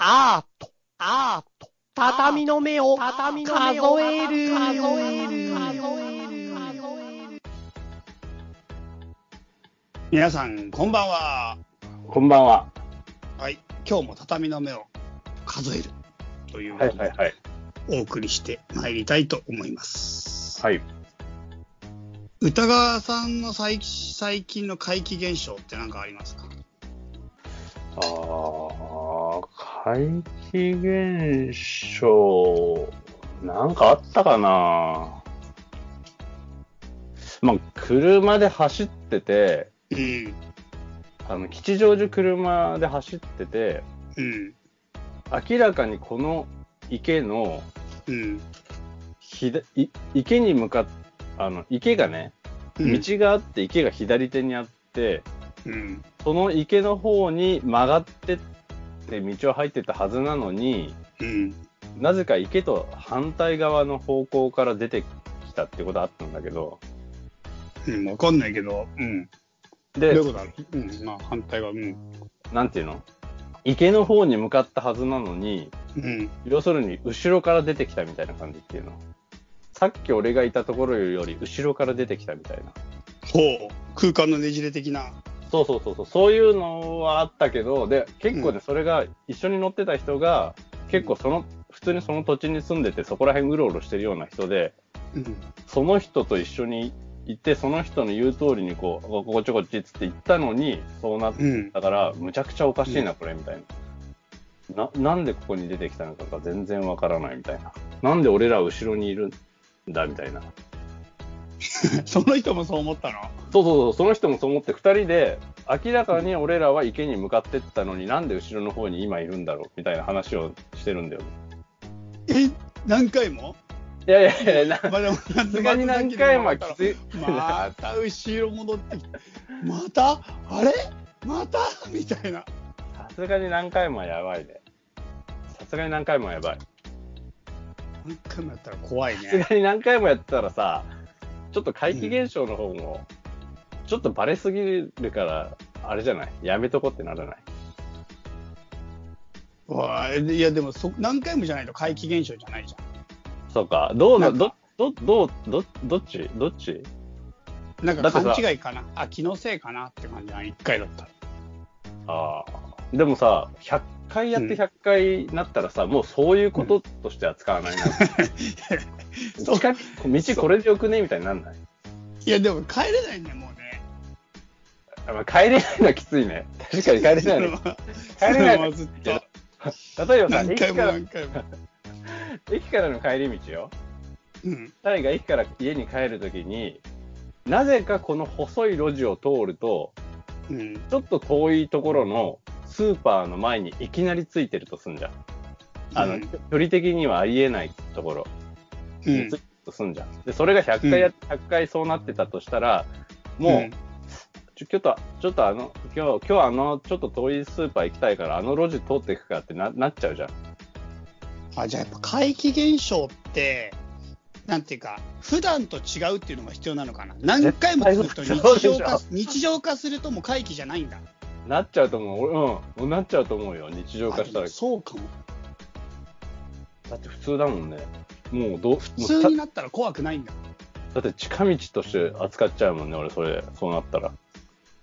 アート、アート、畳の目を、畳の目を数える、数える、数える。皆さん、こんばんは。こんばんは。はい。今日も畳の目を数えるというはいはいはい。お送りしてまいりたいと思います。はい。歌川さんの最最近の怪奇現象って何かありますか？ああ、怪奇現象、なんかあったかな？まあ、車で走ってて、うん。あの、吉祥寺車で走ってて、うん。明らかにこの池の、うん。ひだい池に向かっあの、池がね、うん道があって池が左手にあって、うん。その池の方に曲がってって道を入ってたはずなのに、うん。なぜか池と反対側の方向から出てきたってことあったんだけど、うん。わかんないけど、うん。どうでいう、ことだろう？うん。まあ、反対は、うん。なんていうの？池の方に向かったはずなのに、うん。要するに後ろから出てきたみたいな感じっていうの。さっき俺がいたところより後ろから出てきたみたいな。ほう。空間のねじれ的な。そうそうそうそう、そういうのはあったけど、で、結構ね、うんそれが一緒に乗ってた人が、結構その、普通にその土地に住んでて、そこら辺うろうろしてるような人で、うん。その人と一緒に行って、その人の言う通りにこう、ここっちこっちっつって言ったのに、そうなっうん。たから、むちゃくちゃおかしいな、うんこれ、みたいな。な、なんでここに出てきたのかが全然わからないみたいな。なんで俺ら後ろにいるんだ、みたいな。その人もそう思ったの？そうそうそう、その人もそう思って、二人で、明らかに俺らは池に向かってったのになんで後ろの方に今いるんだろうみたいな話をしてるんだよね。え、何回も？いやいやいや、ささすがに何回もはきつい。また 後ろ戻ってきて、また？あれ？また？みたいな。さすがに何回もはやばいね。さすがに何回もはやばい。何回もやったら怖いさすね。がに何回もやったらさ、ちょっと怪奇現象の方も、ちょっとバレすぎるから、あれじゃない？やめとこってならない？わあいや、でもそ、何回もじゃないと怪奇現象じゃないじゃそうか。どうな、ど、ど、どう、ど、どっち？どっち？ん。なんか勘違いかな？あ、気のせいかな？って感じな、1回だったら。ああ。でもさ、100回やって100回になったらさ、もうそういうこととしては使わないな。そう近く道これでよくね？みたいになんない？いや、でも帰れないね、もうね。あまあ帰れないのはきついね。確かに帰れないの。帰れないそのずっと。例えばさ、何回も駅から、何回も。駅からの帰り道よ。うん。誰が駅から家に帰るときに、なぜかこの細い路地を通ると、うん。ちょっと遠いところのスーパーの前にいきなりついてるとすんじゃん。あの、うん距離的にはありえないところ。うんついとすんじゃん。で、それが100回や、100回そうなってたとしたら、もう、ちょ、ちょっと、ちょっとあの、今日、今日あの、ちょっと遠いスーパー行きたいから、あの路地通っていくかってな、なっちゃうじゃん。あじゃあやっぱ怪奇現象って、なんていうか、普段と違うっていうのが必要なのかな。何回も聞くと日常化、日常化するともう怪奇じゃないんだ。なっちゃうと思う。俺うん。なっちゃうと思うよ。日常化したら。そうかも。だって普通だもんね。もうどう、普通になったら怖くないんだ。だって近道として扱っちゃうもんね、俺、それ、そうなったら。あ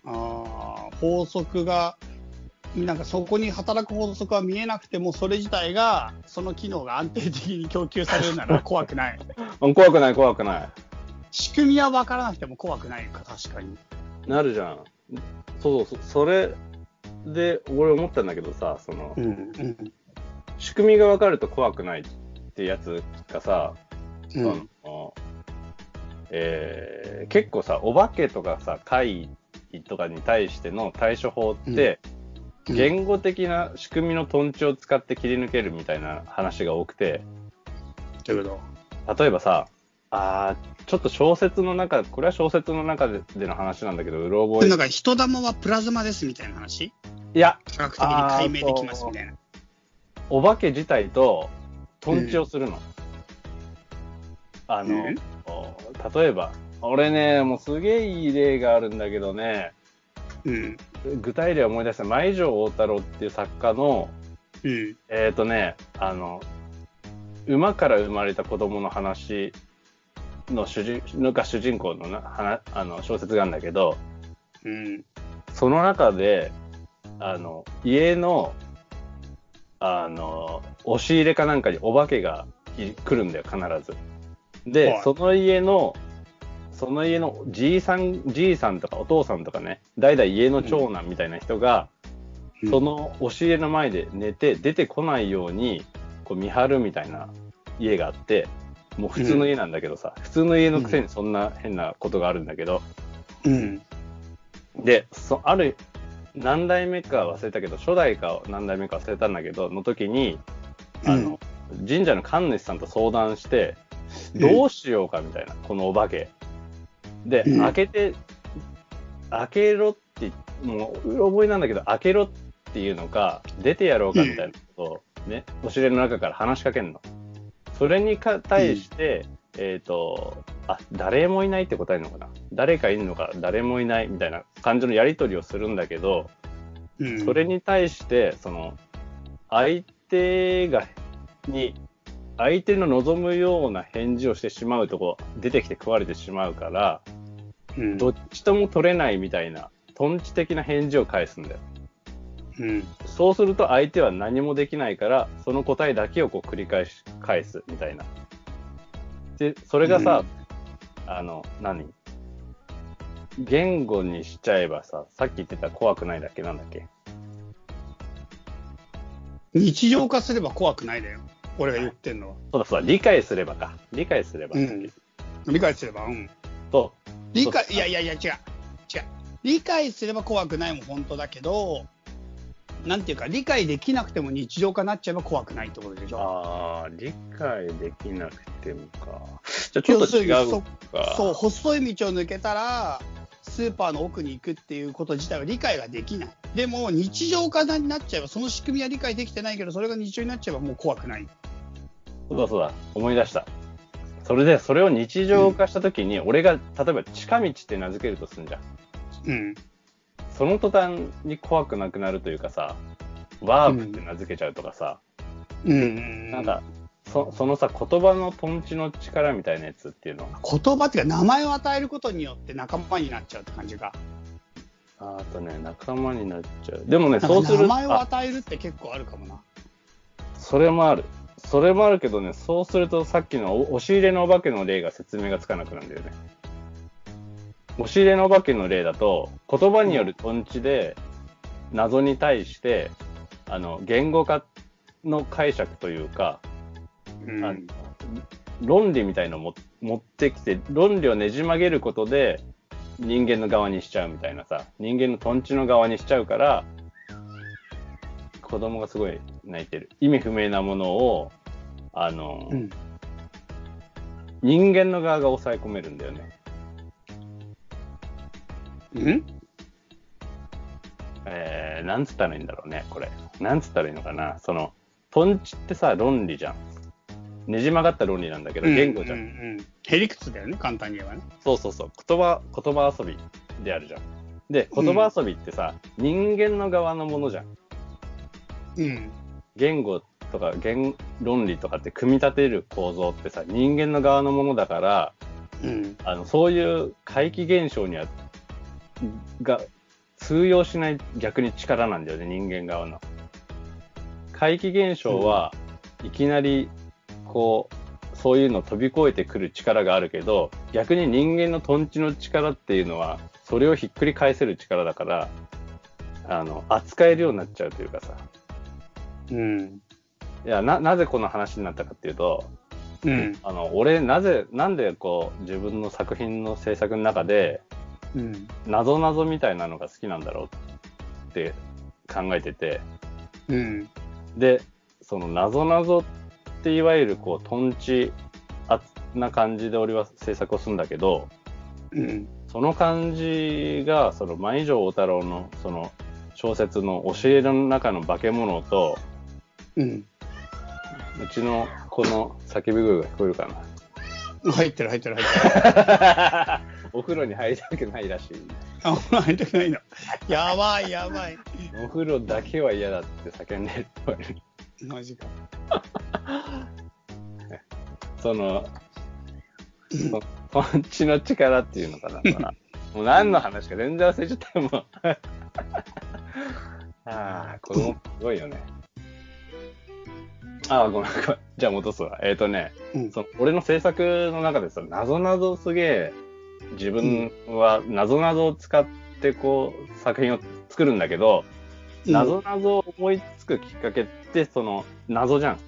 あ、法則が、なんかそこに働く法則は見えなくても、それ自体が、その機能が安定的に供給されるなら怖くない。うん怖くない、怖くない。仕組みは分からなくても怖くないか、確かに。なるじゃん。そうそう、そそれで、俺思ったんだけどさ、その、うん、うん、仕組みが分かると怖くないってやつがさ、うん。えー結構さ、お化けとかさ、怪異とかに対しての対処法って、うん言語的な仕組みのトンチを使って切り抜けるみたいな話が多くて。例えばさ、あーちょっと小説の中、これは小説の中ででの話なんだけど、うろ覚え。なんか人玉はプラズマですみたいな話？いや、科学的に解明できますみたいな。お化け自体とトンチをするの。あの、うん？例えば、俺ね、もうすげえいい例があるんだけどね、うん。具体例を思い出した、舞城大太郎っていう作家のうん。えっ、とね、あの、馬から生まれた子供の話の主人のが主人公のな話あの小説があるんだけど、うん。その中で、あの、家の、あの、押し入れかなんかにお化けがい来るんだよ、必ず。で、はいその家の、その家のじいさん、じいさんとかお父さんとかね、代々家の長男みたいな人が、うんその押し入れの前で寝て出てこないように、こう見張るみたいな家があって、もう普通の家なんだけどさ、普通の家のくせにそんな変なことがあるんだけど、うん。で、そある、何代目か忘れたけど、初代か何代目か忘れたんだけど、の時に、あの、神社の神主さんと相談して、うんどうしようかみたいな、このお化け。で、うん開けて、開けろって、もう、うろ覚えなんだけど、開けろっていうのか、出てやろうかみたいなことを、ね、お尻の中から話しかけんの。それにか対して、えっ、と、あ、誰もいないって答えるのかな？誰かいるのか、誰もいないみたいな感じのやり取りをするんだけど、うん。それに対して、その、相手が、に、相手の望むような返事をしてしまうとこ、出てきて食われてしまうから、うん、どっちとも取れないみたいな、トンチ的な返事を返すんだよ。うん。そうすると相手は何もできないから、その答えだけをこう繰り返し返すみたいな。で、それがさ、あの、何？言語にしちゃえばさ、さっき言ってた怖くないだっけなんだっけ？日常化すれば怖くないだよ。俺が言ってんのは。そうだそうだ、理解すればか。理解すれば。うん理解すれば、うん。と、理解、そういやいやいや、違う。違う。理解すれば怖くないも本当だけど、なんていうか、理解できなくても日常化になっちゃえば怖くないってことでしょ。ああ、理解できなくてもか。じゃあちょっと違うか。そう、細い道を抜けたら、スーパーの奥に行くっていうこと自体は理解ができない。でも、日常化になっちゃえば、その仕組みは理解できてないけど、それが日常になっちゃえばもう怖くない。そうだそうだ、思い出した。それで、それを日常化したときに、俺が、例えば近道って名付けるとすんじゃん。うん。その途端に怖くなくなるというかさ、ワープって名付けちゃうとかさ、うん。なんか、そそのさ、言葉のトンチの力みたいなやつっていうの言葉っていうか、名前を与えることによって仲間になっちゃうって感じか。ああとね、仲間になっちゃう。でもね、そうする名前をあ与えるって結構あるかもな。それもある。それもあるけどね、そうするとさっきのお押し入れのお化けの例が説明がつかなくなるんだよね。押し入れのお化けの例だと、言葉によるトンチで、謎に対して、あの、言語化の解釈というか、うんあの論理みたいのをも持ってきて、論理をねじ曲げることで、人間の側にしちゃうみたいなさ、人間のトンチの側にしちゃうから、子供がすごい泣いてる。意味不明なものを、あの、うん人間の側が抑え込めるんだよね。うん？えー、なんつったらいいんだろうね、これ。なんつったらいいのかな？その、トンチってさ、論理じゃん。ねじ曲がった論理なんだけど、言語じゃん。うんうんうんへりくつだよね、簡単に言えばね。そうそうそう。言葉、言葉遊びであるじゃん。で、言葉遊びってさ、人間の側のものじゃん。うん。言語とか言論理とかって組み立てる構造ってさ、人間の側のものだから、うん。あの、そういう怪奇現象には、が通用しない逆に力なんだよね、人間側の。怪奇現象はいきなり、こう、そういうのを飛び越えてくる力があるけど、逆に人間のトンチの力っていうのは、それをひっくり返せる力だから、あの、扱えるようになっちゃうというかさ。うん。いや、な、なぜこの話になったかっていうと、うん。あの、俺、なぜ、なんでこう、自分の作品の制作の中で、うん。謎謎みたいなのが好きなんだろうって考えてて、うん。で、その謎謎っていわゆるこう、トンチあな感じで俺は制作をするんだけど、うん。その感じが、その、舞城大太郎の、その、小説の教えの中の化け物と、うん。うちのこの叫び声が聞こえるかな。入ってる入ってる入ってる。お風呂に入りたくないらしい。あ、お前入ってないの。やばいやばい。お風呂だけは嫌だって叫んでる人がいる。マジか。その、そトンチの力っていうのかな。まあ もう何の話か全然忘れちゃったよ、もう。ああ、子供すごいよね。ああ、ごめん、ごめん。じゃあ戻すわ。えっ、とね、うん。その俺の制作の中でさ、なぞなぞすげえ、自分はなぞなぞを使ってこう、作品を作るんだけど、なぞなぞを思いつくきっかけって、その、謎じゃん。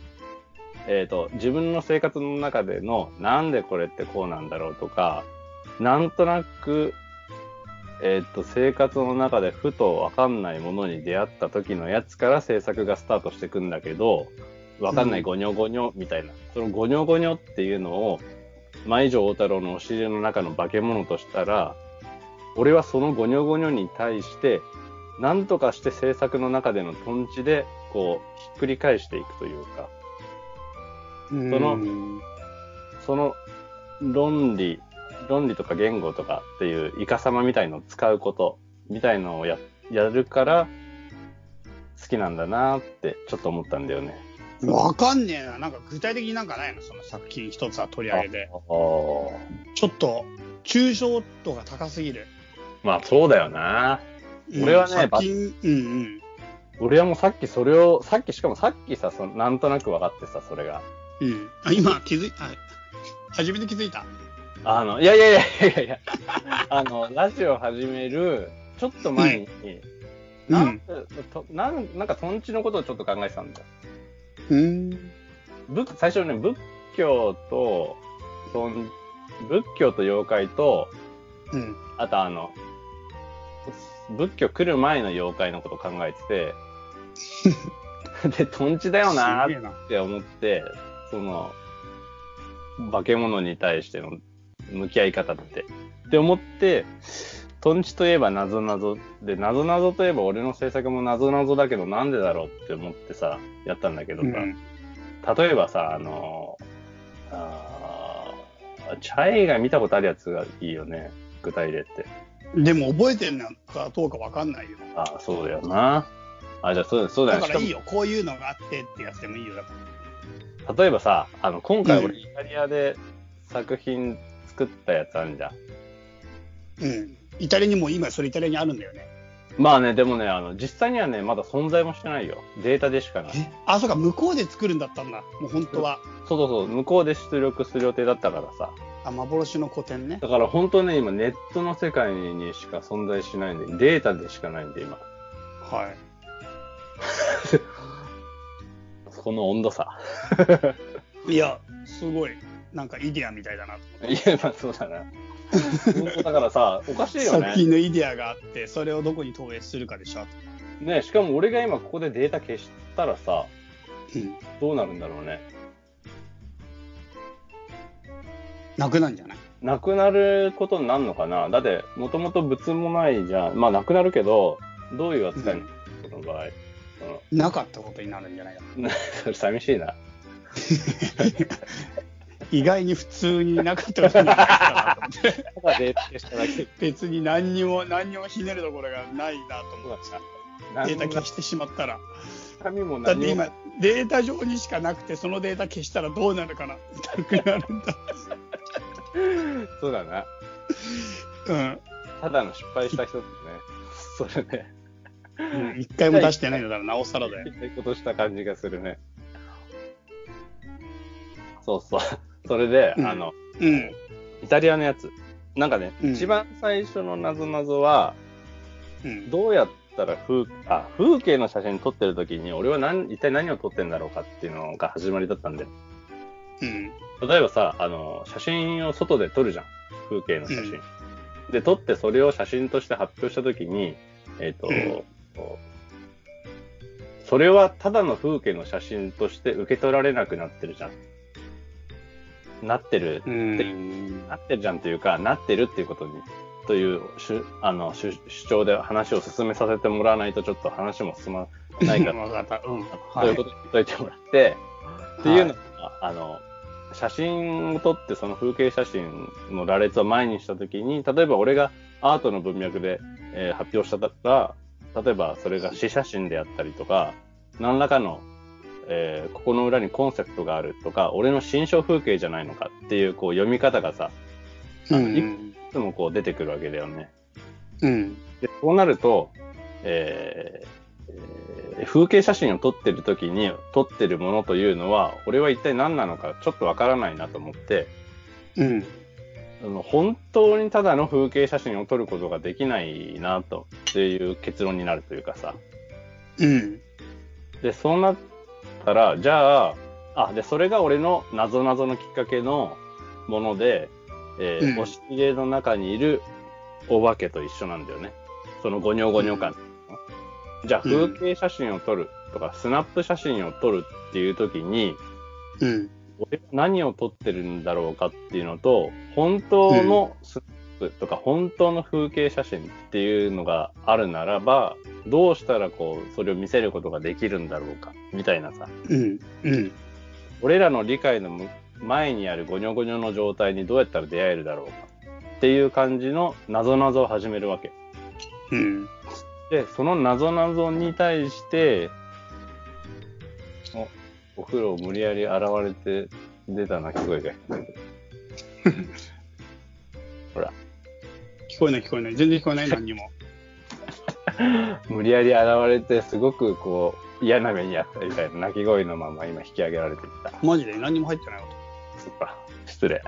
えっ、と、自分の生活の中での、なんでこれってこうなんだろうとか、なんとなく、えっ、と、生活の中でふとわかんないものに出会った時のやつから制作がスタートしてくんだけど、わかんないゴニョゴニョみたいな。そのゴニョゴニョっていうのを、舞城大太郎のお尻の中の化け物としたら、俺はそのゴニョゴニョに対して、なんとかして制作の中でのトンチで、こう、ひっくり返していくというか、そのその論理、論理とか言語とかっていうイカサマみたいのを使うこと、みたいのをや、やるから、好きなんだなってちょっと思ったんだよね。わかんねえな。なんか具体的になんかないの？その作品一つは取り上げて。ああちょっと、抽象度が高すぎる。まあそうだよな。俺はねうんうんうん。俺はもうさっきそれを、さっきしかもさっきさ、そのなんとなく分かってさ、それが。うん。あ、今気づいた。初めて気づいた？あの、いやいやいやいやいや、あの、ラジオ始める、ちょっと前に、なんうん。となんなんかトンチのことをちょっと考えてたんだよ。うん。仏最初ね、仏教と、トン仏教と妖怪と、うん。あとあの、仏教来る前の妖怪のこと考えてて、で、トンチだよな。って思って、その、化け物に対しての向き合い方って。って思って、トンチといえばなぞなぞで、なぞなぞといえば俺の制作もなぞなぞだけどなんでだろうって思ってさ、やったんだけどさ、うん。例えばさ、あの、あーチャイが見たことあるやつがいいよね、具体例って。でも覚えてるのかどうかわかんないよ。ああ、そうだよな。あ、じゃあそうだそうだよだからいいよ。こういうのがあってってやつでもいいよ。例えばさ、あの、今回うん俺イタリアで作品作ったやつあるじゃん。らうん。イタリアにも今それイタリアにあるんだよね。まあね、でもね、あの、実際にはね、まだ存在もしてないよ。データでしかない。え？あ、そうか、向こうで作るんだったんだ。もう本当は。そうそうそう、向こうで出力する予定だったからさ。あ、幻の古典ね。だから本当ね、今ネットの世界にしか存在しないんで、データでしかないんで、今。はい。この温度差。いや、すごい。なんかイデアみたいだなと。いや、まあそうだな。本当だからさ、おかしいよ作ね。品のイデアがあって、それをどこに投影するかでしょ。ね、しかも俺が今ここでデータ消したらさ、うん。どうなるんだろうね。なくなんじゃない？なくなることになるのかな？だって、もともと物もないじゃん。まあ、なくなるけど、どういう扱いなの、この場合。なかったことになるんじゃないかな。それ寂しいな。意外に普通になかったことになるかなと思って。ただデータ消しただけ。別に何にも、何にもひねるところがないなと思ってさ。データ消してしまったら。紙もだって今、データ上にしかなくて、そのデータ消したらどうなるかななくなるんだ。そうだな。うん。ただの失敗した人ですね。それね。うん一回も出してないのだらなおさらだよ。ことした感じがするね。そうそう。それで、うんあの、うん。イタリアのやつ。なんかね、うん一番最初のなぞなぞは、うん。どうやったら風、あ、風景の写真撮ってる時に、俺は何、一体何を撮ってんだろうかっていうのが始まりだったんで。うん。例えばさ、あの、写真を外で撮るじゃん。風景の写真。で、撮ってそれを写真として発表した時に、えっ、と、うんそれはただの風景の写真として受け取られなくなってるじゃん。なってる、うん。なってるじゃんというか、なってるっていうことに、という主あの主主張で話を進めさせてもらわないとちょっと話も進まないから。うん。そういうことに言っといてもらって、っていうのが、あの、写真を撮ってその風景写真の羅列を前にしたときに、例えば俺がアートの文脈で、えー発表したら、例えばそれが詩写真であったりとか、何らかの、えーここの裏にコンセプトがあるとか、俺の心象風景じゃないのかっていうこう読み方がさ、うんいつもこう出てくるわけだよね。うん。で、そうなると、えーえー風景写真を撮ってる時に撮ってるものというのは、俺は一体何なのかちょっとわからないなと思って、うん。あの本当にただの風景写真を撮ることができないなとっていう結論になるというかさ。うん。で、そうなったら、じゃあ、あ、で、それが俺の謎々のきっかけのもので、えーうん押し入れの中にいるお化けと一緒なんだよね。そのゴニョゴニョ感。じゃあ、うん風景写真を撮るとか、スナップ写真を撮るっていう時に、うん。俺は何を撮ってるんだろうかっていうのと、本当のプとか、本当の風景写真っていうのがあるならば、どうしたらこう、それを見せることができるんだろうか、みたいなさ。うん。うん。俺らの理解のむ前にあるゴニョゴニョの状態にどうやったら出会えるだろうかっていう感じの謎々を始めるわけ。うん。で、その謎々に対して、お、お風呂無理やり現れて出た鳴き声が聞こえて聞こえない聞こえない。全然聞こえない、何にも。無理やり現れてすごくこう嫌な目にあったみたいな鳴き声のまま今引き上げられてきた。マジで何にも入ってない音。そっか、失礼。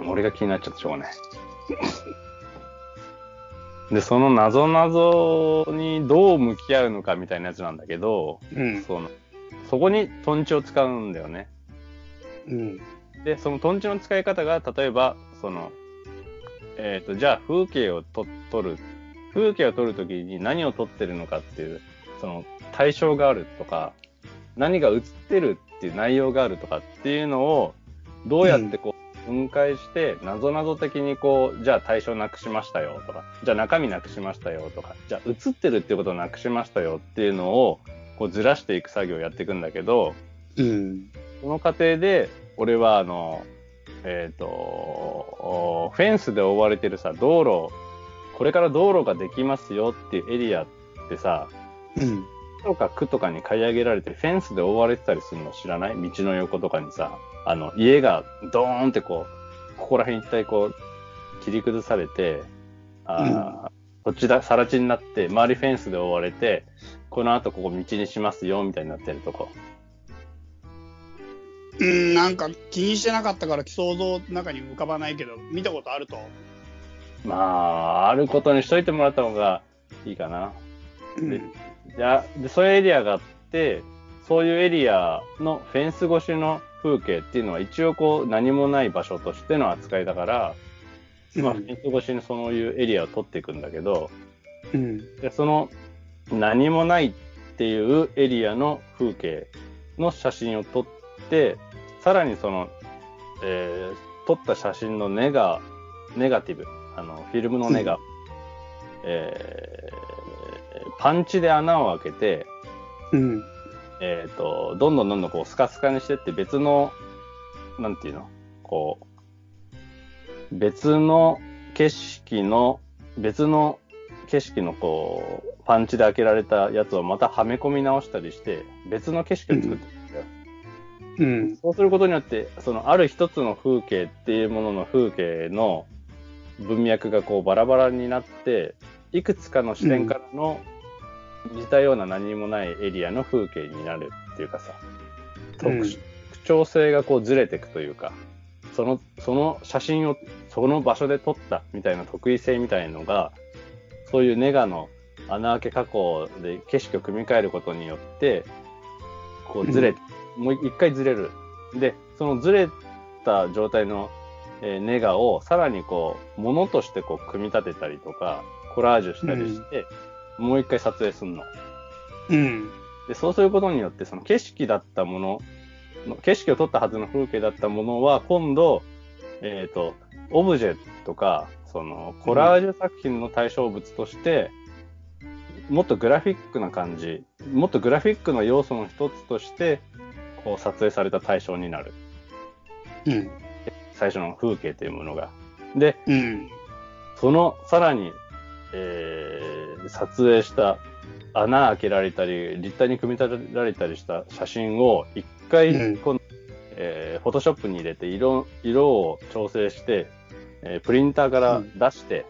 俺が気になっちゃってしょうがない。で、その謎々にどう向き合うのかみたいなやつなんだけど、うん。その、そこにトンチを使うんだよね。うん。で、そのトンチの使い方が、例えば、その、えっ、と、じゃあ風景をと撮る。風景を撮るときに何を撮ってるのかっていう、その対象があるとか、何が映ってるっていう内容があるとかっていうのを、どうやってこう、分解して、謎々的にこう、じゃあ対象なくしましたよとか、じゃあ中身なくしましたよとか、じゃあ映ってるっていうことをなくしましたよっていうのを、こうずらしていく作業をやっていくんだけど、うん。その過程で、俺は、あの、えっ、と、おフェンスで覆われてるさ、道路、これから道路ができますよっていうエリアってさ、うん。とか区とかに買い上げられて、フェンスで覆われてたりするの知らない？道の横とかにさ、あの、家がドーンってこう、ここら辺一帯こう、切り崩されて、あーこっちだ、更地になって、周りフェンスで覆われて、この後ここ道にしますよ、みたいになってるとこ。うん、なんか気にしてなかったから想像の中に浮かばないけど、見たことあると。まあ、あることにしといてもらった方がいいかな。でうん。じゃあ、で、そういうエリアがあって、そういうエリアのフェンス越しの風景っていうのは一応こう何もない場所としての扱いだから、まあ、フェンス越しにそういうエリアを取っていくんだけど、うん。で、その何もないっていうエリアの風景の写真を撮って、さらにその、えー撮った写真のネガ、ネガティブ、あの、フィルムのネガ、えーパンチで穴を開けて、うん。えっ、と、どんどんどんどんこうスカスカにしてって別の、なんていうのこう、別の景色の、別の景色のこう、パンチで開けられたやつをまたはめ込み直したりして、別の景色を作って。うん。そうすることによって、そのある一つの風景っていうものの風景の文脈がこうバラバラになって、いくつかの視点からの似たような何もないエリアの風景になるっていうかさ、特うん。殊特徴性がこうずれていくというか、その、その写真をその場所で撮ったみたいな得意性みたいのが、そういうネガの穴開け加工で景色を組み替えることによって、こうずれ、もう一回ずれる。で、そのずれた状態の、えーネガをさらにこう、ものとしてこう組み立てたりとか、コラージュしたりして、もう一回撮影するの。うん。で、そうすることによって、その景色だったものの、景色を撮ったはずの風景だったものは、今度、えっ、と、オブジェとか、その、コラージュ作品の対象物として、もっとグラフィックな感じ、もっとグラフィックの要素の一つとして、こう撮影された対象になる。うん。最初の風景というものが。で、うん。その、さらに、えー撮影した穴開けられたり、立体に組み立てられたりした写真を一回、うんこのえーフォトショップに入れて色、色を調整して、えープリンターから出して、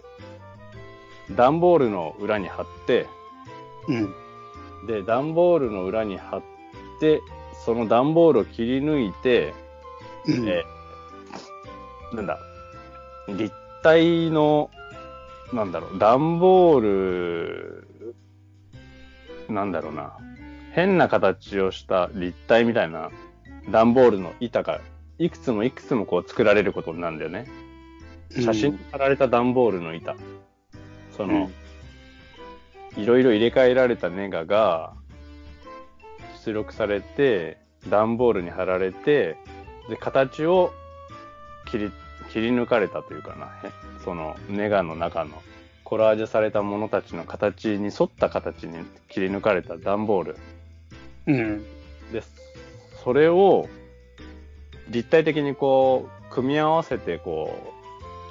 段ボールの裏に貼って、うん。で、段ボールの裏に貼って、その段ボールを切り抜いて、うん。えーなんだ、立体の、なんだろう、段ボール、なんだろうな、変な形をした立体みたいな段ボールの板が、いくつもいくつもこう作られることになるんだよね。写真に貼られた段ボールの板。その、いろいろ入れ替えられたネガが出力されて、段ボールに貼られて、で、形を切り、切り抜かれたというかな、へそのネガの中のコラージュされたものたちの形に沿った形に切り抜かれた段ボール。うん。で、それを立体的にこう、組み合わせてこ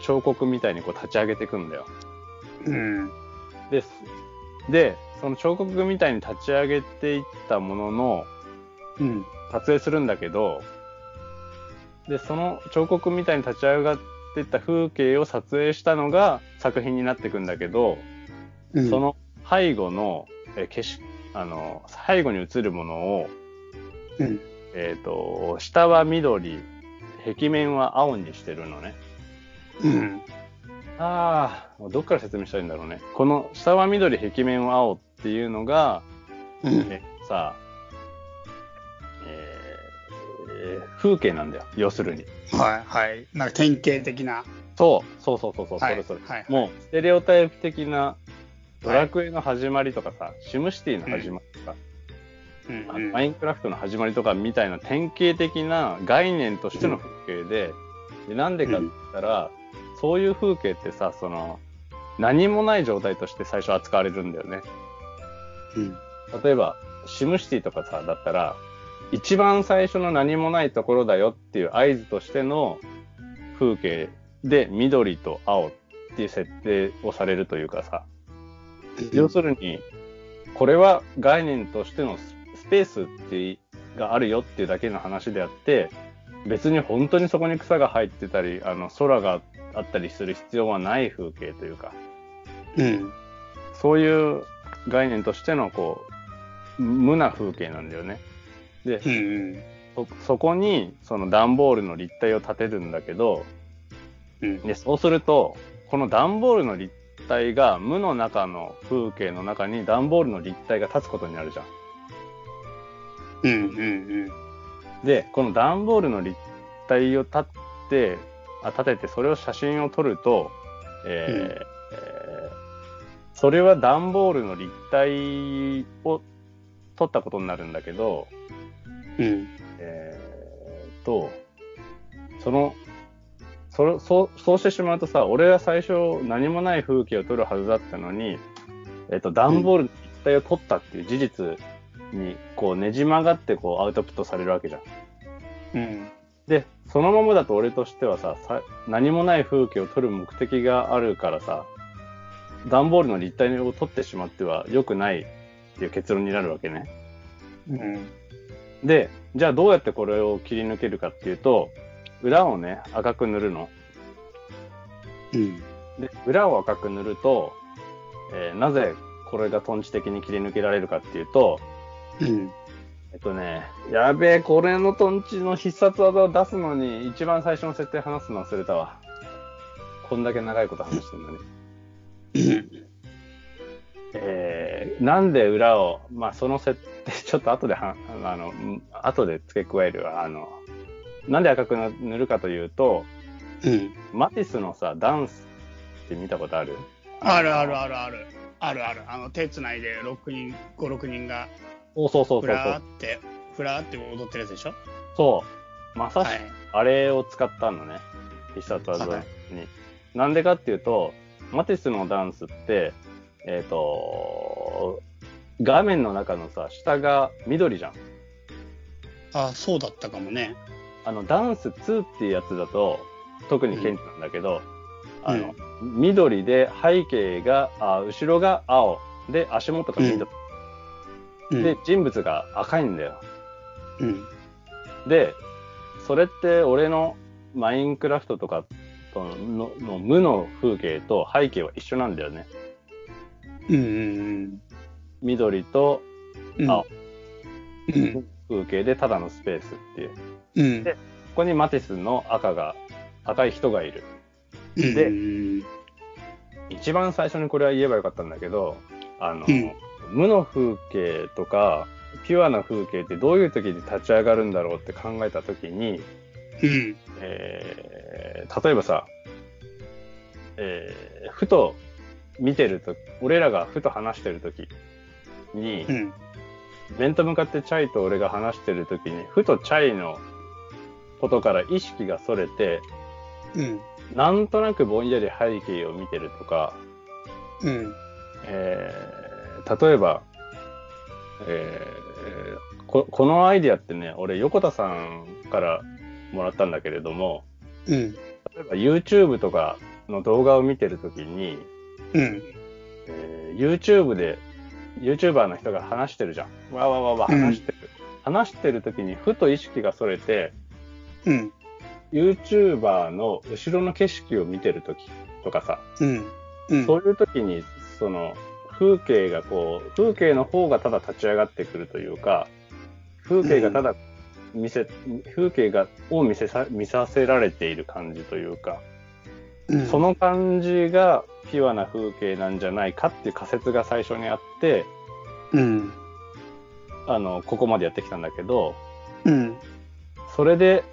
う、彫刻みたいにこう立ち上げていくんだよ。うん。です。で、その彫刻みたいに立ち上げていったものの、うん。撮影するんだけど、で、その彫刻みたいに立ち上がっていった風景を撮影したのが作品になっていくんだけど、うん。そ、の背後の、えー景色、あの、背後に映るものを、うん。えっ、と、下は緑、壁面は青にしてるのね。うん。ああ、どっから説明したらいいんだろうね。この下は緑、壁面は青っていうのが、うん。えさ、えーえー風景なんだよ。要するに。はい、はい。なんか典型的な。そう、そうそうそうそう、はいそれそれ。はいもう、ステレオタイプ的な、ドラクエの始まりとかさ、シムシティの始まりとか、うんあのマインクラフトの始まりとかみたいな典型的な概念としての風景で、でなんでかって言ったら、そういう風景ってさ、その、何もない状態として最初扱われるんだよね。うん。例えば、シムシティとかさ、だったら、一番最初の何もないところだよっていう合図としての風景で緑と青っていう設定をされるというかさ、要するに、これは概念としてのススペースってがあるよっていうだけの話であって、別に本当にそこに草が入ってたり、あの空があったりする必要はない風景というか、うん。そういう概念としてのこう、無な風景なんだよね。で、うん。そそこにその段ボールの立体を立てるんだけど、うん。でそうすると、この段ボールの立体が無の中の風景の中に段ボールの立体が立つことになるじゃん。うん。うん。で、この段ボールの立体を立って、あ立ててそれを写真を撮ると、えーうんえーそれは段ボールの立体を撮ったことになるんだけど、うん。えー、と、その、それそう、そうしてしまうとさ、俺は最初何もない風景を撮るはずだったのに、えっ、と、段ボールの立体を撮ったっていう事実に、こうねじ曲がってこうアウトプットされるわけじゃん。うん。で、そのままだと俺としてはさ、さ何もない風景を撮る目的があるからさ、段ボールの立体を撮ってしまっては良くないっていう結論になるわけね。うん。で、じゃあどうやってこれを切り抜けるかっていうと、裏をね、赤く塗るの。うん。で、裏を赤く塗ると、えーなぜこれがトンチ的に切り抜けられるかっていうと、うん。えっとね、やべえ、これのトンチの必殺技を出すのに、一番最初の設定話すの忘れたわ。こんだけ長いこと話してるのに。えー、なんで裏を、まあその設定、ちょっと後では、あの、うん後で付け加えるわ。あの、なんで赤く塗るかというと、うん。マティスのさ、ダンスって見たことある？あるあるあるある。あるある。あの、手つないで6人、5、6人が、そうそうそうふそうそう。らーって、ふらーって踊ってるやつでしょ？そう。まさしくはい。あれを使ったのね。必殺技に。はいなんでかっていうと、マティスのダンスって、えっ、と、画面の中のさ、下が緑じゃん。あ、そうだったかもね。あの、ダンス2っていうやつだと、特に顕著なんだけど、あの、う緑で背景が、あ後ろが青。で、足元が緑。うん。で、人物が赤いんだよ。うん。で、それって俺のマインクラフトとかとのの無の風景と背景は一緒なんだよね。うん。うん。緑とうん。青うん。風景でただのスペースっていう。こうん。でこにマティスの赤が、赤い人がいる。うん。でうん。一番最初にこれは言えばよかったんだけど、あの、うん無の風景とか、ピュアな風景ってどういう時に立ち上がるんだろうって考えた時に、うん。えー例えばさ、えーふと見てると、俺らがふと話してる時に、うん。面と向かってチャイと俺が話してる時に、ふとチャイのことから意識がそれて、うん。なんとなくぼんやり背景を見てるとか、うん。えー例えば、えーこ、このアイディアってね、俺、横田さんからもらったんだけれども、うん。例えば YouTube とかの動画を見てるときに、うん。えー YouTube で、YouTuber の人が話してるじゃん。わわわわ話してる。話してるときにふと意識がそれて、うん。YouTuber の後ろの景色を見てるときとかさ、うん。うん。そういうときに、その、風景がこう、風景の方がただ立ち上がってくるというか、風景がただ見せ、風景が、を見せさ、見させられている感じというか、うんその感じがピュアな風景なんじゃないかっていう仮説が最初にあって、うん。あの、ここまでやってきたんだけど、うん。それで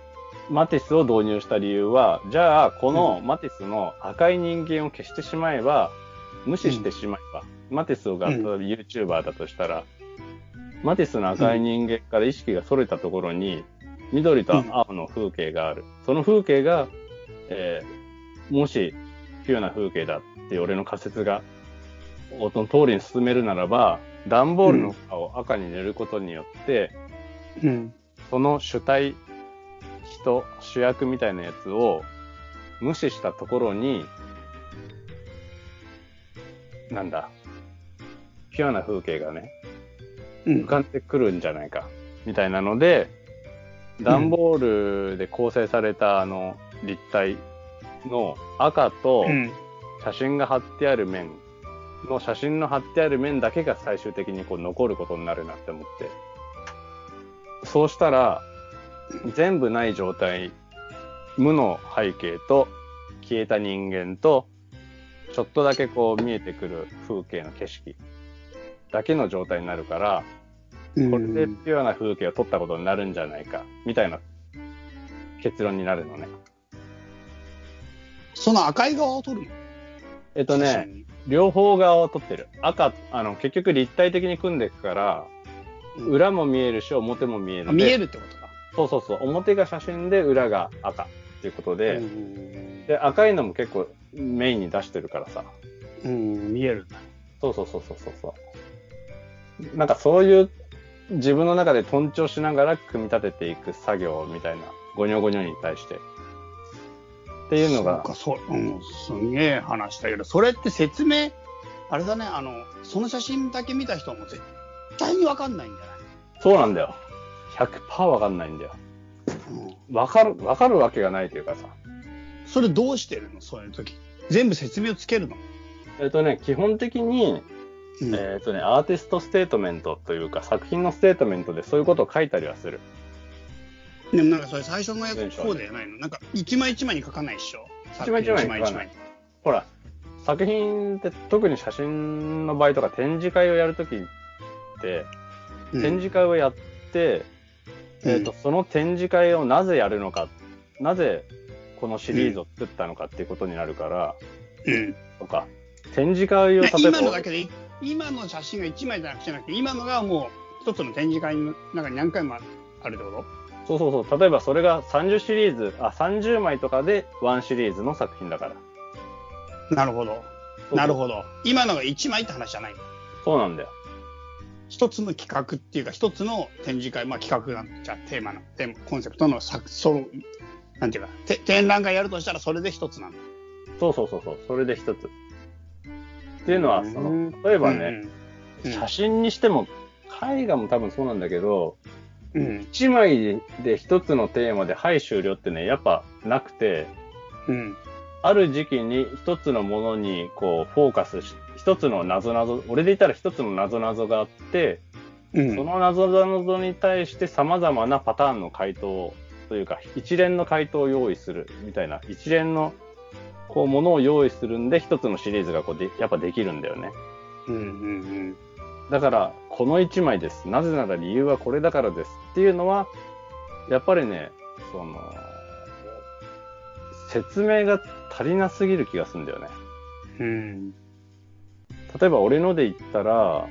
マティスを導入した理由は、じゃあ、このマティスの赤い人間を消してしまえば、無視してしまえば、マティスがうん例えば YouTuber だとしたら、マティスの赤い人間から意識が逸れたところに、緑と青の風景がある。その風景が、えーもし、ピュアな風景だって俺の仮説が、その通りに進めるならば、段ボールの蓋を赤に塗ることによって、うん。その主体、人、主役みたいなやつを無視したところに、なんだ、ピュアな風景がね、うん浮。かんでくるんじゃないか、みたいなので、段ボールで構成されたあの立体の赤とうん。写真が貼ってある面の写真の貼ってある面だけが最終的にこう残ることになるなって思って。そうしたら、全部ない状態、無の背景と消えた人間と、ちょっとだけこう見えてくる風景の景色だけの状態になるから、これでピュアな風景を撮ったことになるんじゃないか、みたいな結論になるのね。その赤い側を撮るのえっとね、。両方側を撮ってる。赤、あの、結局立体的に組んでいくから、うん裏も見えるし、表も見える。あ見えるるってことか。そうそうそう。表が写真で、裏が赤っていうことで、うんで、赤いのも結構メインに出してるからさ。うん、見えるんだ。そうそうそうそうそう。なんかそういう自分の中で頓調しながら組み立てていく作業みたいな、ゴニョゴニョに対して。っていうのがそう、か、そう、うん、すんげえ話だけど、それって説明、あれだね、あの、その写真だけ見た人も絶対にわかんないんじゃそうなんだよ。100%わかんないんだよ。わかる、わかるわけがないというかさ。それどうしてるの？そういう時。全部説明をつけるの、えっとね、基本的に、うん。えっとね、アーティストステートメントというか、作品のステートメントでそういうことを書いたりはする。でもなんかそれ最初のやつこうじゃな。いのなんか一枚一枚に書かないっしょ？一枚一枚に書かないほら、作品って特に写真の場合とか展示会をやるときって、うん。展示会をやって、うん。えっと、その展示会をなぜやるのか、なぜこのシリーズを作ったのかっていうことになるから、うん。とか、展示会を例えば、今のだけで、今の写真が1枚じゃなくてなくて、今のがもう一つの展示会の中に何回もあるってこそうそうそう。例えばそれが30シリーズ、あ、30枚とかで1シリーズの作品だから。となるほど。なるほど。今のが1枚って話じゃない。そうなんだよ。一つの企画っていうか、一つの展示会、まあ企画なんじゃあテーマの、テーマコンセプトの作、その、なんていうか、て展覧会やるとしたらそれで一つなんだ。そうそうそうそう、それで一つ。っていうのは、その、例えばね、うん写真にしても、絵画も多分そうなんだけど、うん。一枚で一つのテーマで、はい、終了ってね、やっぱなくて、うん。ある時期に一つのものにこうフォーカスし、一つの謎々、俺で言ったら一つの謎々があって、うん。その謎々に対して様々なパターンの回答というか、一連の回答を用意するみたいな、一連のこうものを用意するんで、一つのシリーズがこうでやっぱできるんだよね。うん。うん。だから、この一枚です。なぜなら理由はこれだからですっていうのは、やっぱりね、その、説明が足りなすぎる気がするんだよね。うん。例えば俺ので言ったら、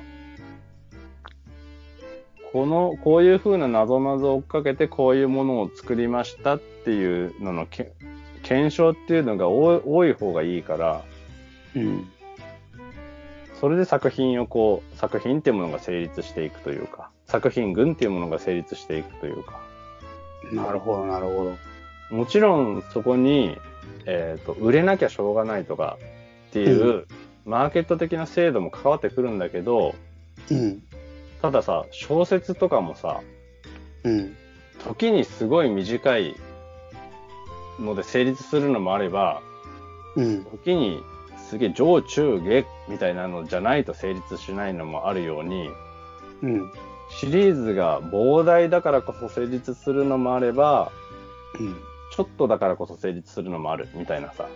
この、こういう風な謎々を追っかけてこういうものを作りましたっていうののけ検証っていうのが多い方がいいから、うん。それで作品をこう、作品っていうものが成立していくというか、作品群っていうものが成立していくというか、なるほど、なるほど。もちろんそこに、えっ、と、売れなきゃしょうがないとかっていう、マーケット的な制度も関わってくるんだけど、うん。たださ、小説とかもさ、うん。時にすごい短いので成立するのもあれば、うん。時にすげえ上中下みたいなのじゃないと成立しないのもあるように、うん。シリーズが膨大だからこそ成立するのもあれば、うん。ちょっとだからこそ成立するのもあるみたいなさ、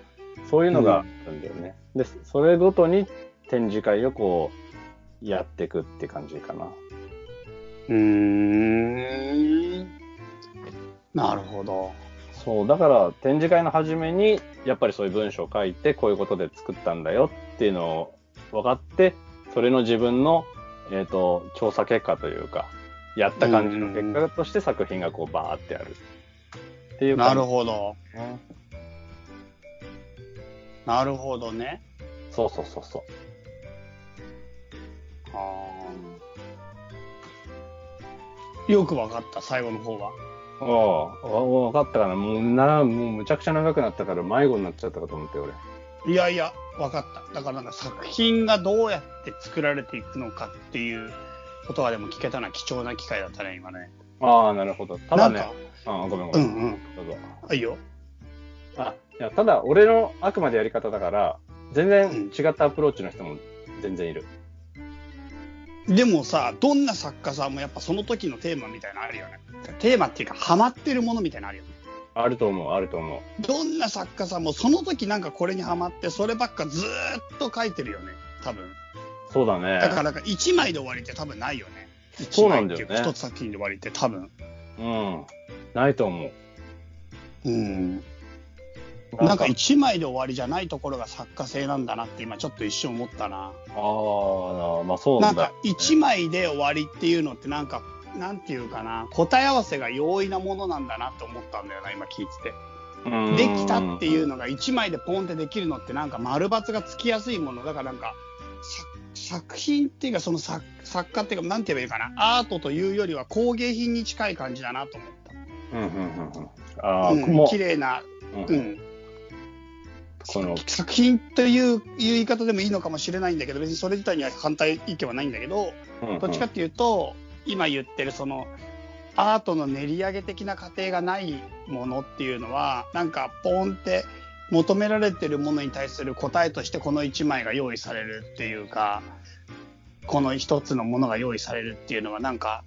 そういうのがあるんだよね。で、それごとに展示会をこう、やっていくって感じかな。うーん。なるほど。そう、だから展示会の初めに、やっぱりそういう文章を書いて、こういうことで作ったんだよっていうのを分かって、それの自分の、えっ、と、調査結果というか、やった感じの結果として作品がこうバーってある。っていうなるど。ほど。ねなるほどね。そうそうそうそう。あーよくわかった、最後の方は。ああ、わ分かったかな。もうな、もうむちゃくちゃ長くなったから迷子になっちゃったかと思って、俺。いやいや、わかった。だからなんか作品がどうやって作られていくのかっていうことはでも聞けたのは貴重な機会だったね、今ね。ああ、なるほど。ただねあごめんごめん。うんうん。どうぞ。あいいよ。あ、いや、ただ、俺のあくまでやり方だから、全然違ったアプローチの人も全然いる。でもさ、どんな作家さんもやっぱその時のテーマみたいなのあるよね。テーマっていうか、ハマってるものみたいなのあるよね。あると思う、あると思う。どんな作家さんもその時なんかこれにハマって、そればっかずーっと書いてるよね。多分。そうだね。だからなんか1枚で終わりって多分ないよね。そうなんだよね一枚っていうか一つ作品で終わりって多分。うん。ないと思う。うん。なんか1枚で終わりじゃないところが作家性なんだなって今ちょっと一瞬思ったな。ああ、まあそうなんんだ。なか1枚で終わりっていうのってなんか、なんていうかな、答え合わせが容易なものなんだなって思ったんだよな、今聞いてて。うん。できたっていうのが1枚でポンってできるのってなんか丸抜がつきやすいもの。だからなんかさ作品っていうかその作作家っていうかなんて言えばいいかな。アートというよりは工芸品に近い感じだなと思っうんうんうんうん。ああ、た、うん、綺麗な、うんうん、この、作品といういう言い方でもいいのかもしれないんだけど別にそれ自体には反対意見はないんだけどうんうん。どっちかっていうと今言ってるそのアートの練り上げ的な過程がないものっていうのはなんかポンって求められてるものに対する答えとしてこの1枚が用意されるっていうかこの一つのものが用意されるっていうのはなんか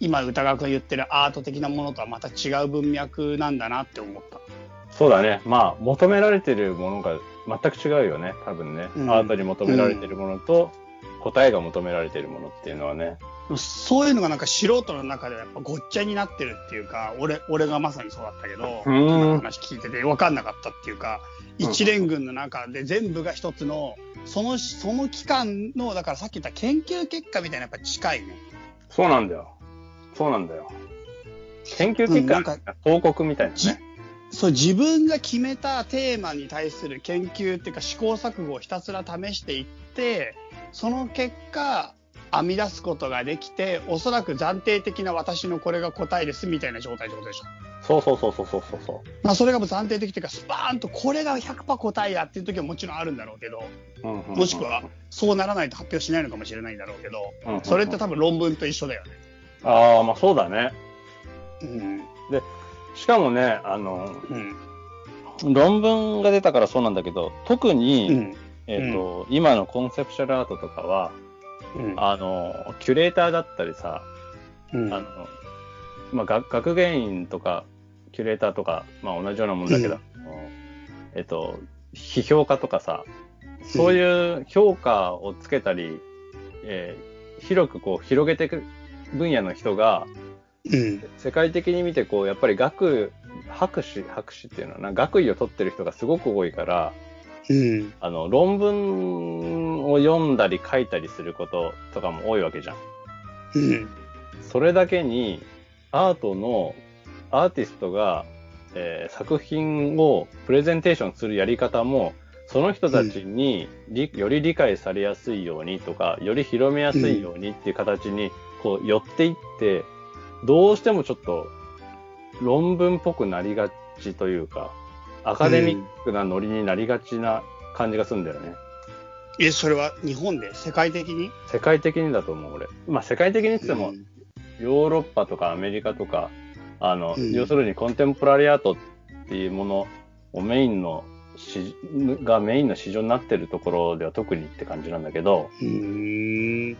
今歌川君が言ってるアート的なものとはまた違う文脈なんだなって思った。そうだね。まあ、求められてるものが全く違うよね。多分ね。うんアートに求められてるものと、答えが求められてるものっていうのはね。そういうのがなんか素人の中ではやっぱごっちゃになってるっていうか俺俺がまさにそうだったけどうん今の話聞いてて分かんなかったっていうかうん一連群の中で全部が一つのそのその期間のだからさっき言った研究結果みたいなやっぱ近いね。そうなんだよ。そうなんだよ。研究結果、うんなんか報告みたいなじね。そう自分が決めたテーマに対する研究っていうか試行錯誤をひたすら試していってその結果編み出すことができて、おそらく暫定的な私のこれが答えですみたいな状態ってことでしょ？そうそうそうそうそうそうそまあそれがもう暫定的というか、スパーンとこれが100%答えやっていう時はもちろんあるんだろうけど、う。うんうんうんもしくは、そうならないと発表しないのかもしれないんだろうけど、うんうんうんそれって多分論文と一緒だよね。ああ、まあそうだね。うん。しかもね、あの、うん。論文が出たからそうなんだけど、特に、うん。えっ、と、今のコンセプシャルアートとかは、うん。あの、キュレーターだったりさ、うんあの、まあ、学学芸員とか、キュレーターとか、まあ、同じようなもんだけど、えっと、批評家とかさ、そういう評価をつけたり、えー広くこう広げていく分野の人が、うん。世界的に見てこう、やっぱり学、博士、博士っていうのはな、学位を取ってる人がすごく多いから、うん。あの、論文を読んだり書いたりすることとかも多いわけじゃん。うん。それだけに、アートの、アーティストが、えー作品をプレゼンテーションするやり方も、その人たちにり、より理解されやすいようにとか、より広めやすいようにっていう形に、こう、寄っていって、どうしてもちょっと、論文っぽくなりがちというか、アカデミックなノリになりがちな感じがするんだよね。え、それは日本で？世界的に？世界的にだと思う、俺。まあ、世界的にって言っても、ヨーロッパとかアメリカとか、あの、うん要するにコンテンポラリーアートっていうものをメインのし、がメインの市場になってるところでは特にって感じなんだけど、うーん。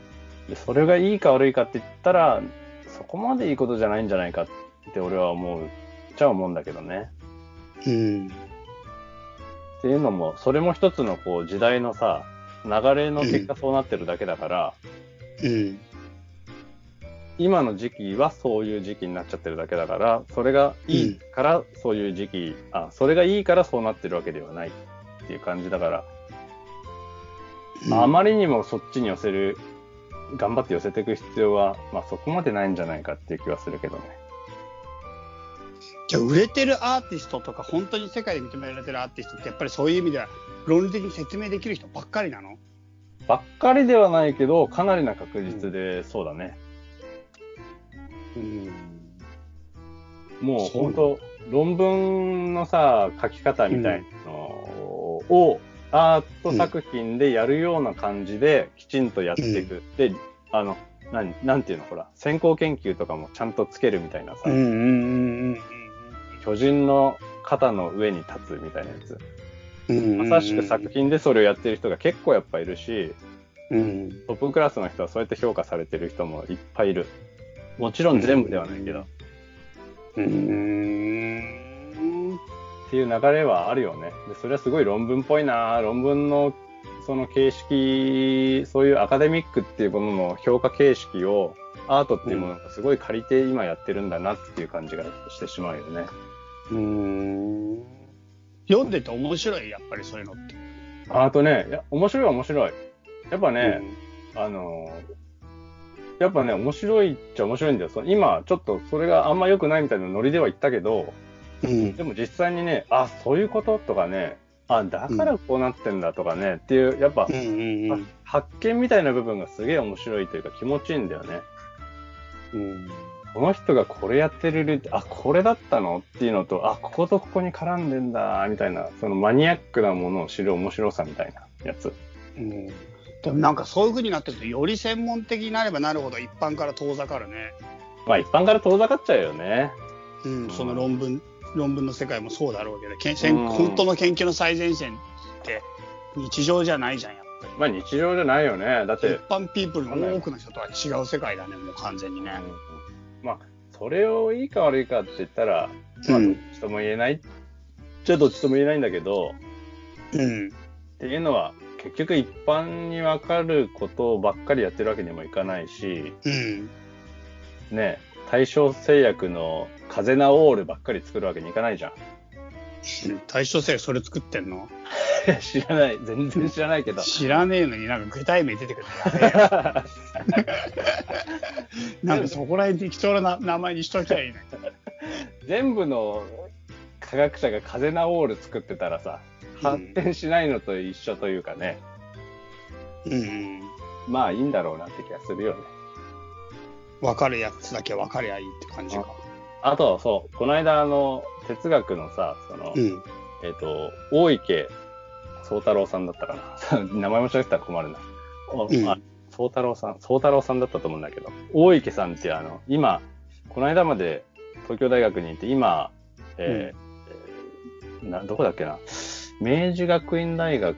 でそれがいいか悪いかって言ったら、そこまでいいことじゃないんじゃないかって俺は思うっちゃ思うんだけどね。うん。っていうのも、それも一つのこう時代のさ、流れの結果そうなってるだけだから、うん。今の時期はそういう時期になっちゃってるだけだから、それがいいからそういう時期、あ、それがいいからそうなってるわけではないっていう感じだから、あまりにもそっちに寄せる、頑張って寄せていく必要は、まあそこまでないんじゃないかっていう気はするけどね。じゃあ売れてるアーティストとか本当に世界で認められてるアーティストってやっぱりそういう意味では論理的に説明できる人ばっかりなの？ばっかりではないけど、かなりな確実でそうだね。うん。もう本当論文のさ、書き方みたいのを、アート作品でやるような感じできちんとやっていく。で、あの、なん、なんていうの？ほら、先行研究とかもちゃんとつけるみたいなさ、うんうんうんうん巨人の肩の上に立つみたいなやつ。うん。まさしく作品でそれをやってる人が結構やっぱいるし、うん。トップクラスの人はそうやって評価されてる人もいっぱいいる。もちろん全部ではないけど、っうん。ていう流れはあるよね。で、それはすごい論文っぽいな論文のその形式、そういうアカデミックっていうものの評価形式を、アートっていうものがすごい借りて今やってるんだなっていう感じがしてしまうよね。うん。読んでて面白い、やっぱりそういうのって。あとね、いや、面白いは面白い。やっぱね、あのーやっぱね、面白いっちゃ面白いんだよ。その今、ちょっとそれがあんま良くないみたいなノリでは言ったけど、うん。でも実際にね、あ、そういうこととかね、あ、だからこうなってんだとかね、っていう、やっぱ、うんうんうん。発見みたいな部分がすげえ面白いというか気持ちいいんだよね。うん。この人がこれやってる理由って、あ、これだったのっていうのと、あ、こことここに絡んでんだ、みたいな、そのマニアックなものを知る面白さみたいなやつ。うん。でもなんかそういう風になってると、より専門的になればなるほど一般から遠ざかるね。まあ一般から遠ざかっちゃうよね。うん、んその論文、論文の世界もそうだろうけど、けん本当の研究の最前線って日常じゃないじゃん、やっぱり。まあ日常じゃないよね。だって一、般ピープルの多くの人とは違う世界だね、もう完全にね。まあ、それをいいか悪いかって言ったら、まあ、うんどっちとも言えない。じゃあどっちとも言えないんだけど、うん。っていうのは、結局一般にわかることばっかりやってるわけにもいかないし、うん。ね、対象製薬の風ナオールばっかり作るわけにいかないじゃん。対象性それ作ってんの？知らない。全然知らないけど。知らねえのになんか具体名出てくる なんかそこら辺適当な名前にしときゃいいね。全部の科学者が風ナオール作ってたらさ、発展しないのと一緒というかね。うん。まあいいんだろうなって気がするよね。わかるやつだけわかりゃいいって感じか。あと、そう、この間、あの、哲学のさ、その、うん。えっ、と、大池宗太郎さんだったかな。名前間違ってたら困るな。おうん太郎さん、宗太郎さんだったと思うんだけど、大池さんってあの、今、この間まで東京大学にいて、今、えーえーな、どこだっけな。明治学院大学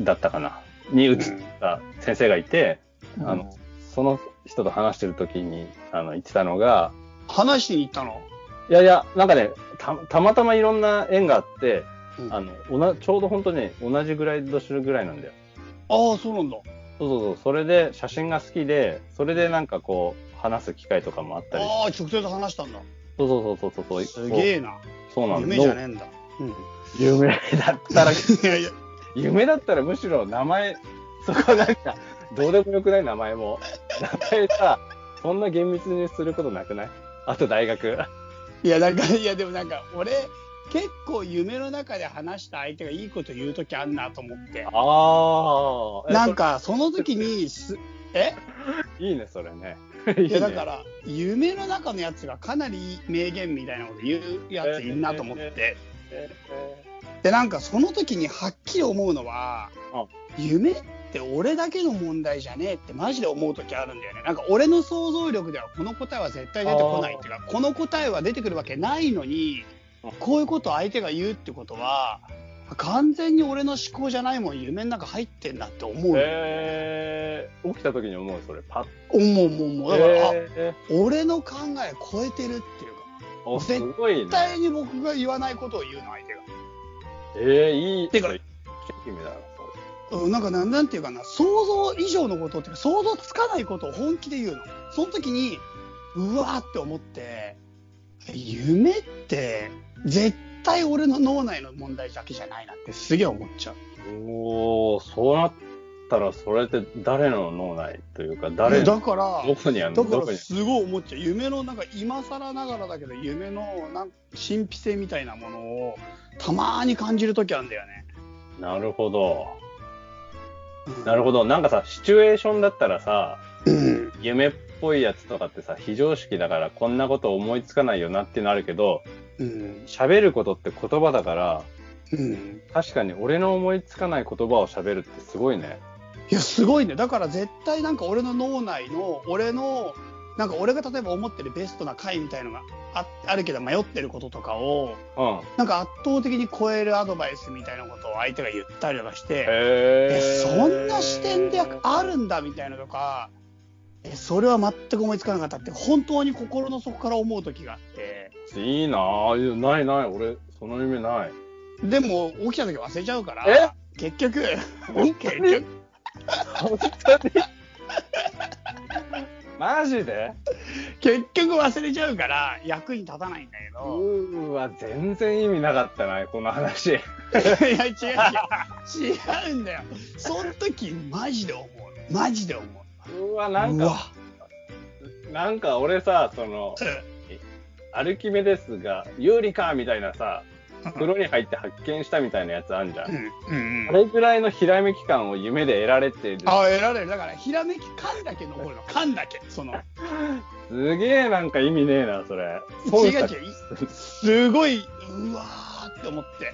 だったかな。に移った先生がいて、あの、その人と話してる時に、あの、言ってたのが、話しに行ったの？いやいや、なんかね、たたまたまいろんな縁があって、うんあの、おなちょうど本当に同じぐらい年ぐらいなんだよ。ああ、そうなんだ。そうそうそう。それで写真が好きで、それでなんかこう、話す機会とかもあったり。ああ、直接話したんだ。そうそうそうそうそう。すげえな。そうなんだ夢じゃねえんだ。うん。夢だったら、いやいや、夢だったらむしろ名前、そこなんか、どうでもよくない名前も。名前さ、そんな厳密にすることなくない？あと大学。いや、なんか、いや、でもなんか、俺、結構夢の中で話した相手がいいこと言うときあんなと思って。ああ。なんか、その時にす、え？いいね、それね。いや、だから、夢の中のやつがかなり名言みたいなこと言うやついんなと思って。えーで、なんか、その時にはっきり思うのはあ、夢って俺だけの問題じゃねえってマジで思う時あるんだよね。なんか、俺の想像力ではこの答えは絶対出てこないっていうか、この答えは出てくるわけないのにうん、こういうことを相手が言うってことは、完全に俺の思考じゃないもん夢の中入ってんだって思うの。えー、起きた時に思う、それ、パッ思う思う思う。だから、あえ俺の考え超えてるっていうか、絶。対に僕が言わないことを言うの、相手が。えー、いい。てかそれ夢だうんなんかなんなんていうかな想像以上のことっていうか想像つかないことを本気で言うの。その時にうわーって思って夢って絶対俺の脳内の問題だけじゃないなってすげえ思っちゃう。れおー、そうなったら、それって誰の脳内というか、誰の、だからどこにあるだからすごい思っちゃう。夢のなんか今更ながらだけど夢のなん神秘性みたいなものをたまーに感じる時あるんだよね、なるほど。うんなるほど。なんかさ、シチュエーションだったらさ、うん夢っぽいやつとかってさ、非常識だからこんなこと思いつかないよなっていうのあるけど、うん喋ることって言葉だから、うん確かに俺の思いつかない言葉を喋るってすごいね。いや、すごいね。だから絶対なんか俺の脳内の、俺の、なんか俺が例えば思ってるベストな回みたいのがああるけど迷ってることとかを、うん。なんか圧倒的に超えるアドバイスみたいなことを相手が言ったりとかして、へえ、ーそんな視点であるんだみたいなとか、え、それは全く思いつかなかったって、本当に心の底から思う時があって、いいなぁ。いやないない。俺、その夢ない。でも起きた時忘れちゃうからえ、結局、結局、本当に？マジで？結局忘れちゃうから役に立たないんだけうど、ーわ、全然意味なかったな、この話。いや、違う違う。違うんだよ。その時、マジで思う。マジで思う。うわ、なんか、なんか俺さ、その、アルキメデスが有利かみたいなさ、風呂に入って発見したみたいなやつあんじゃん。うんうんあれぐらいのひらめき感を夢で得られてる。あ、得られる。だから、ひらめき感だけ残るの。感だけ。その、すげえなんか意味ねえな、それ。違う違う。すごい、うわーって思って、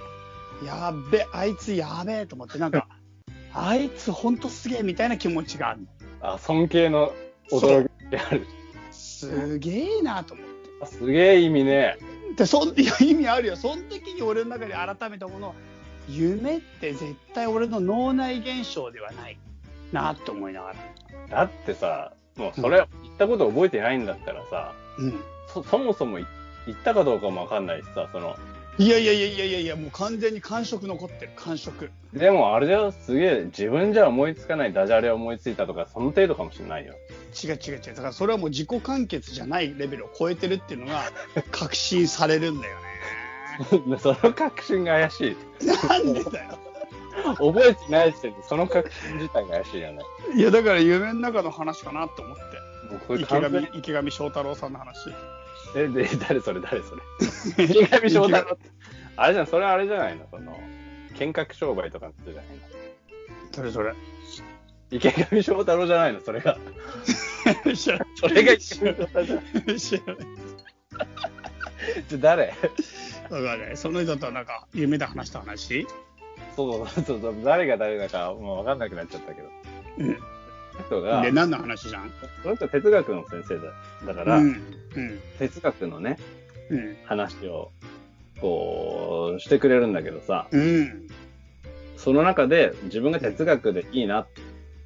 やっべ、あいつやべえと思って、なんか、あいつほんとすげえみたいな気持ちがあるの。あ、尊敬の驚きである。すげえなと思って。あすげえ意味ねでそんいや 意味あるよ。その時に俺の中で改めたもの夢って絶対俺の脳内現象ではないなって思いながら。え。だってさ、もうそれ言ったこと覚えてないんだったらさ、うん。そそもそもい言ったかどうかもわかんないしさ、その、いやいやいやいやいやいやもう完全に感触残ってる感触でもあれだよ、すげえ、自分じゃ思いつかないダジャレ思いついたとか、その程度かもしれないよ。違う違う違うだからそれはもう自己完結じゃないレベルを超えてるっていうのが確信されるんだよね その確信が怪しい。なんでだよ覚えてない時点でその確信自体が怪しいよね。いやだから夢の中の話かなって思って池上池上翔太郎さんの話え、で、誰それ、誰それ。池上翔太郎って。あれじゃん、それあれじゃないの？その、見学商売とかの人じゃないのそれそれ池上翔太郎じゃないの、それが。知 らそれが池上翔太郎じゃない。ない。知らない。じゃ誰？わかんない。その人となんか、夢で話した話？そうそうそうそう、誰が誰だかもう分かんなくなっちゃったけど。うん。人がで、、何の話じゃん？その人は哲学の先生だだから、うん。うん。哲学のね、うん。話を、こう、してくれるんだけどさ、うん。その中で自分が哲学でいいなっ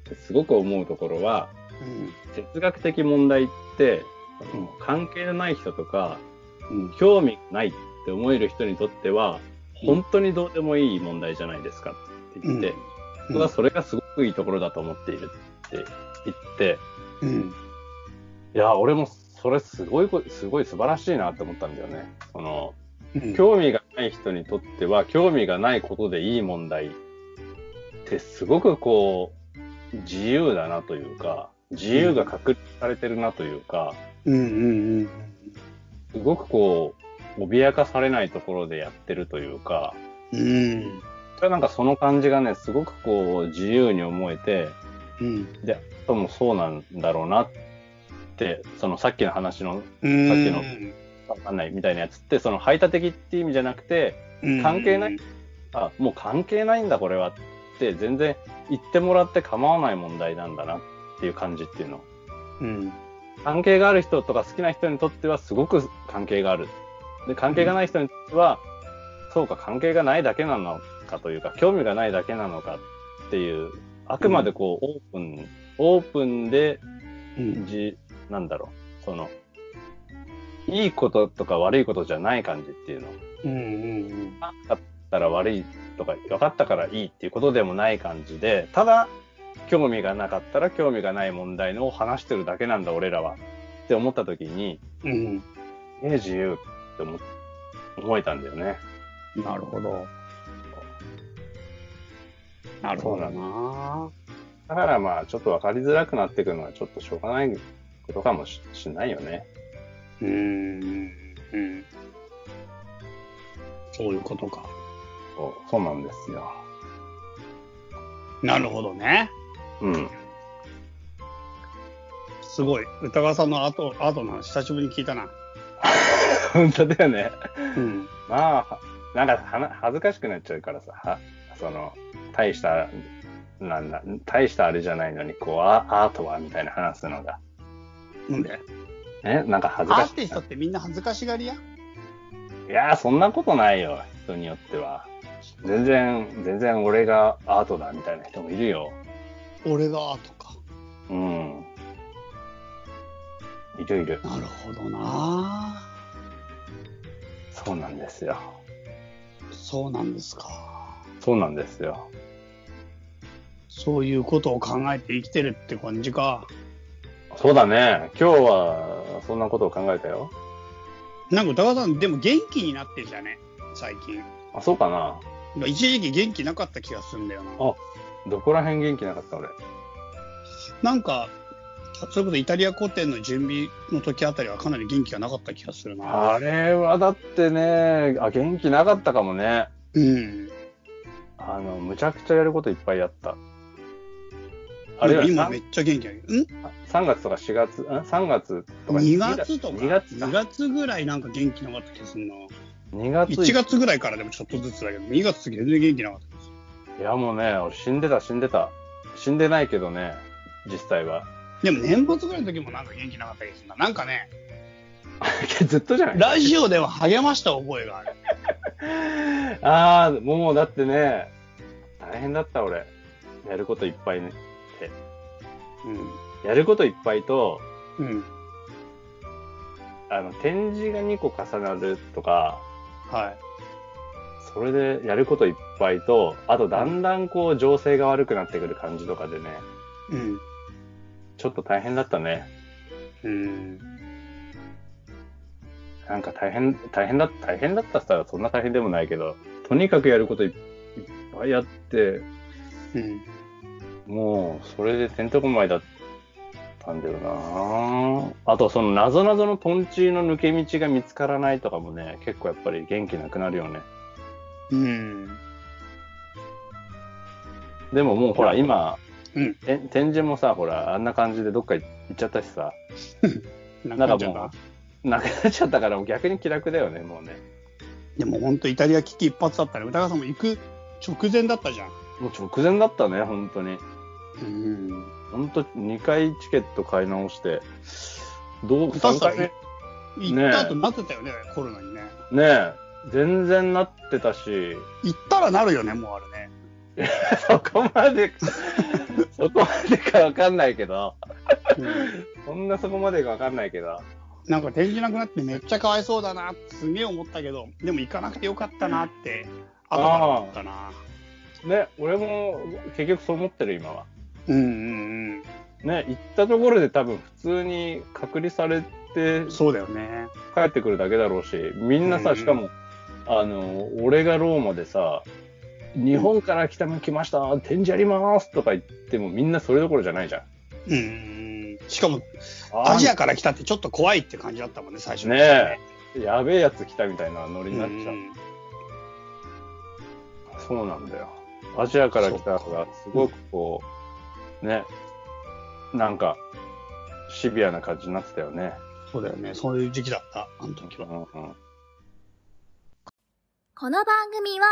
てすごく思うところは、哲学的問題って、その関係のない人とか、うん。興味がないって思える人にとっては、本当にどうでもいい問題じゃないですかって言って、僕はそれがすごくいいところだと思っているって言って、うん。いや、俺もそれすごいこ、すごい素晴らしいなって思ったんだよね。その、うん。興味がない人にとっては、興味がないことでいい問題ってすごくこう、自由だなというか、自由が確立されてるなというか、うんうんうんすごくこう、脅かされないところでやってるというか、うん。うん。それはなんかその感じがね、すごくこう、自由に思えて、うん。で、あともそうなんだろうなって、そのさっきの話のうん。さっきのわかんないみたいなやつって、その排他的っていう意味じゃなくて、うん関係ないあ、もう関係ないんだこれはって全然言ってもらって構わない問題なんだなっていう感じっていうの。うん。関係がある人とか好きな人にとってはすごく関係がある。で、関係がない人にとっては、そうか関係がないだけなのかというか、興味がないだけなのかっていう、あくまでこう、オープン、オープンで、うん。じ、なんだろう、その、いいこととか悪いことじゃない感じっていうの。うんうん分かったら悪いとか、分かったからいいっていうことでもない感じで、ただ、興味がなかったら興味がない問題のを話してるだけなんだ、俺らは。って思った時に、うん。え、自由って思思えたんだよね。なるほど。なるほどな。だからまあ、ちょっと分かりづらくなってくるのはちょっとしょうがないことかもししないよね。うん。うん。そういうことか。そうそうなんですよ。なるほどね。うん。すごい。歌川さんの後、後の話久しぶりに聞いたな。本当だよね。うん。まあ、なんかはな恥ずかしくなっちゃうからさ、はその、大した、なんだ、大したあれじゃないのに、こう、アアートはみたいな話すのが。なんで？え？なんか恥ずアかしいーティストってみんな恥ずかしがりや？いやー、そんなことないよ、人によっては。全然、全然俺がアートだみたいな人もいるよ。俺がアートか。うん。いるいる。なるほどな。そうなんですよ。そうなんですか。そうなんですよ。そういうことを考えて生きてるって感じか。そうだね。今日は、そんなことを考えたよ。なんか歌川さん、でも元気になってんじゃね？最近。あ、そうかな。一時期元気なかった気がするんだよな。あどこら辺元気なかった俺。なんか、それこそイタリア古典の準備の時あたりはかなり元気がなかった気がするな。あれはだってね、あ、元気なかったかもね。うん。あの、むちゃくちゃやることいっぱいやった。あれは今めっちゃ元気。ん？3月とか4月、ん ?3 月とか ?2 月とか？2月か2月ぐらいなんか元気なかった気がするな。2月1月ぐらいからでもちょっとずつだけど、2月全然元気なかったです。いやもうね、俺死んでた死んでた。死んでないけどね、実際は。でも年末ぐらいの時もなんか元気なかった気がするな。なんかね、ずっとじゃない？ラジオでは励ました覚えがある。ああ、もうだってね、大変だった俺。やることいっぱいね。やることいっぱいと、うん。うん。あの、展示が2個重なるとか、はい。それでやることいっぱいと、あとだんだんこう情勢が悪くなってくる感じとかでね、うん。ちょっと大変だったね。うん。なんか大変、大変だ、大変だったったらそんな大変でもないけど、とにかくやることいっぱいやって、うん。もう、それでてんてこまいだったんだよなあと、その謎々のトンチーの抜け道が見つからないとかもね、結構やっぱり元気なくなるよね。うん。でももうほら、今、うん。て展示もさ、ほら、あんな感じでどっか行っちゃったしさ、なんなんかもう、なくなっちゃったから逆に気楽だよね、もうね。でも本当イタリア危機一髪だったね。歌川さんも行く直前だったじゃん。もう直前だったね、本当に。うん。本当2回チケット買い直して、どう、3確か回に目。行った後なってたよね、コロナにね。ねえ、全然なってたし、行ったらなるよね、もうあれね。そこまで、そこまでかわかんないけど、うんそんなそこまでかわかんないけど、なんか展示なくなってめっちゃかわいそうだなってすげえ思ったけど、でも行かなくてよかったなって、後から思ったな。ね、俺も結局そう思ってる今は。うんうんね、行ったところで多分普通に隔離されてうん。そうだよね。帰ってくるだけだろうし、みんなさ、うんしかも、あの、俺がローマでさ、日本から来たの来ました、展示やりますとか言ってもみんなそれどころじゃないじゃん。うんうんうん。しかも、アジアから来たってちょっと怖いって感じだったもんね、最初ねえ、やべえやつ来たみたいなノリになっちゃう。うんそうなんだよ。アジアから来たのがすごくこう、ね、なんか、シビアな感じになってたよね。そうだよね。そういう時期だった、あの時は。うんうんこの番組は、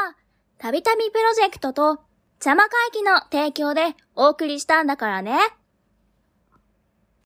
たびたびプロジェクトと、邪魔会議の提供でお送りしたんだからね。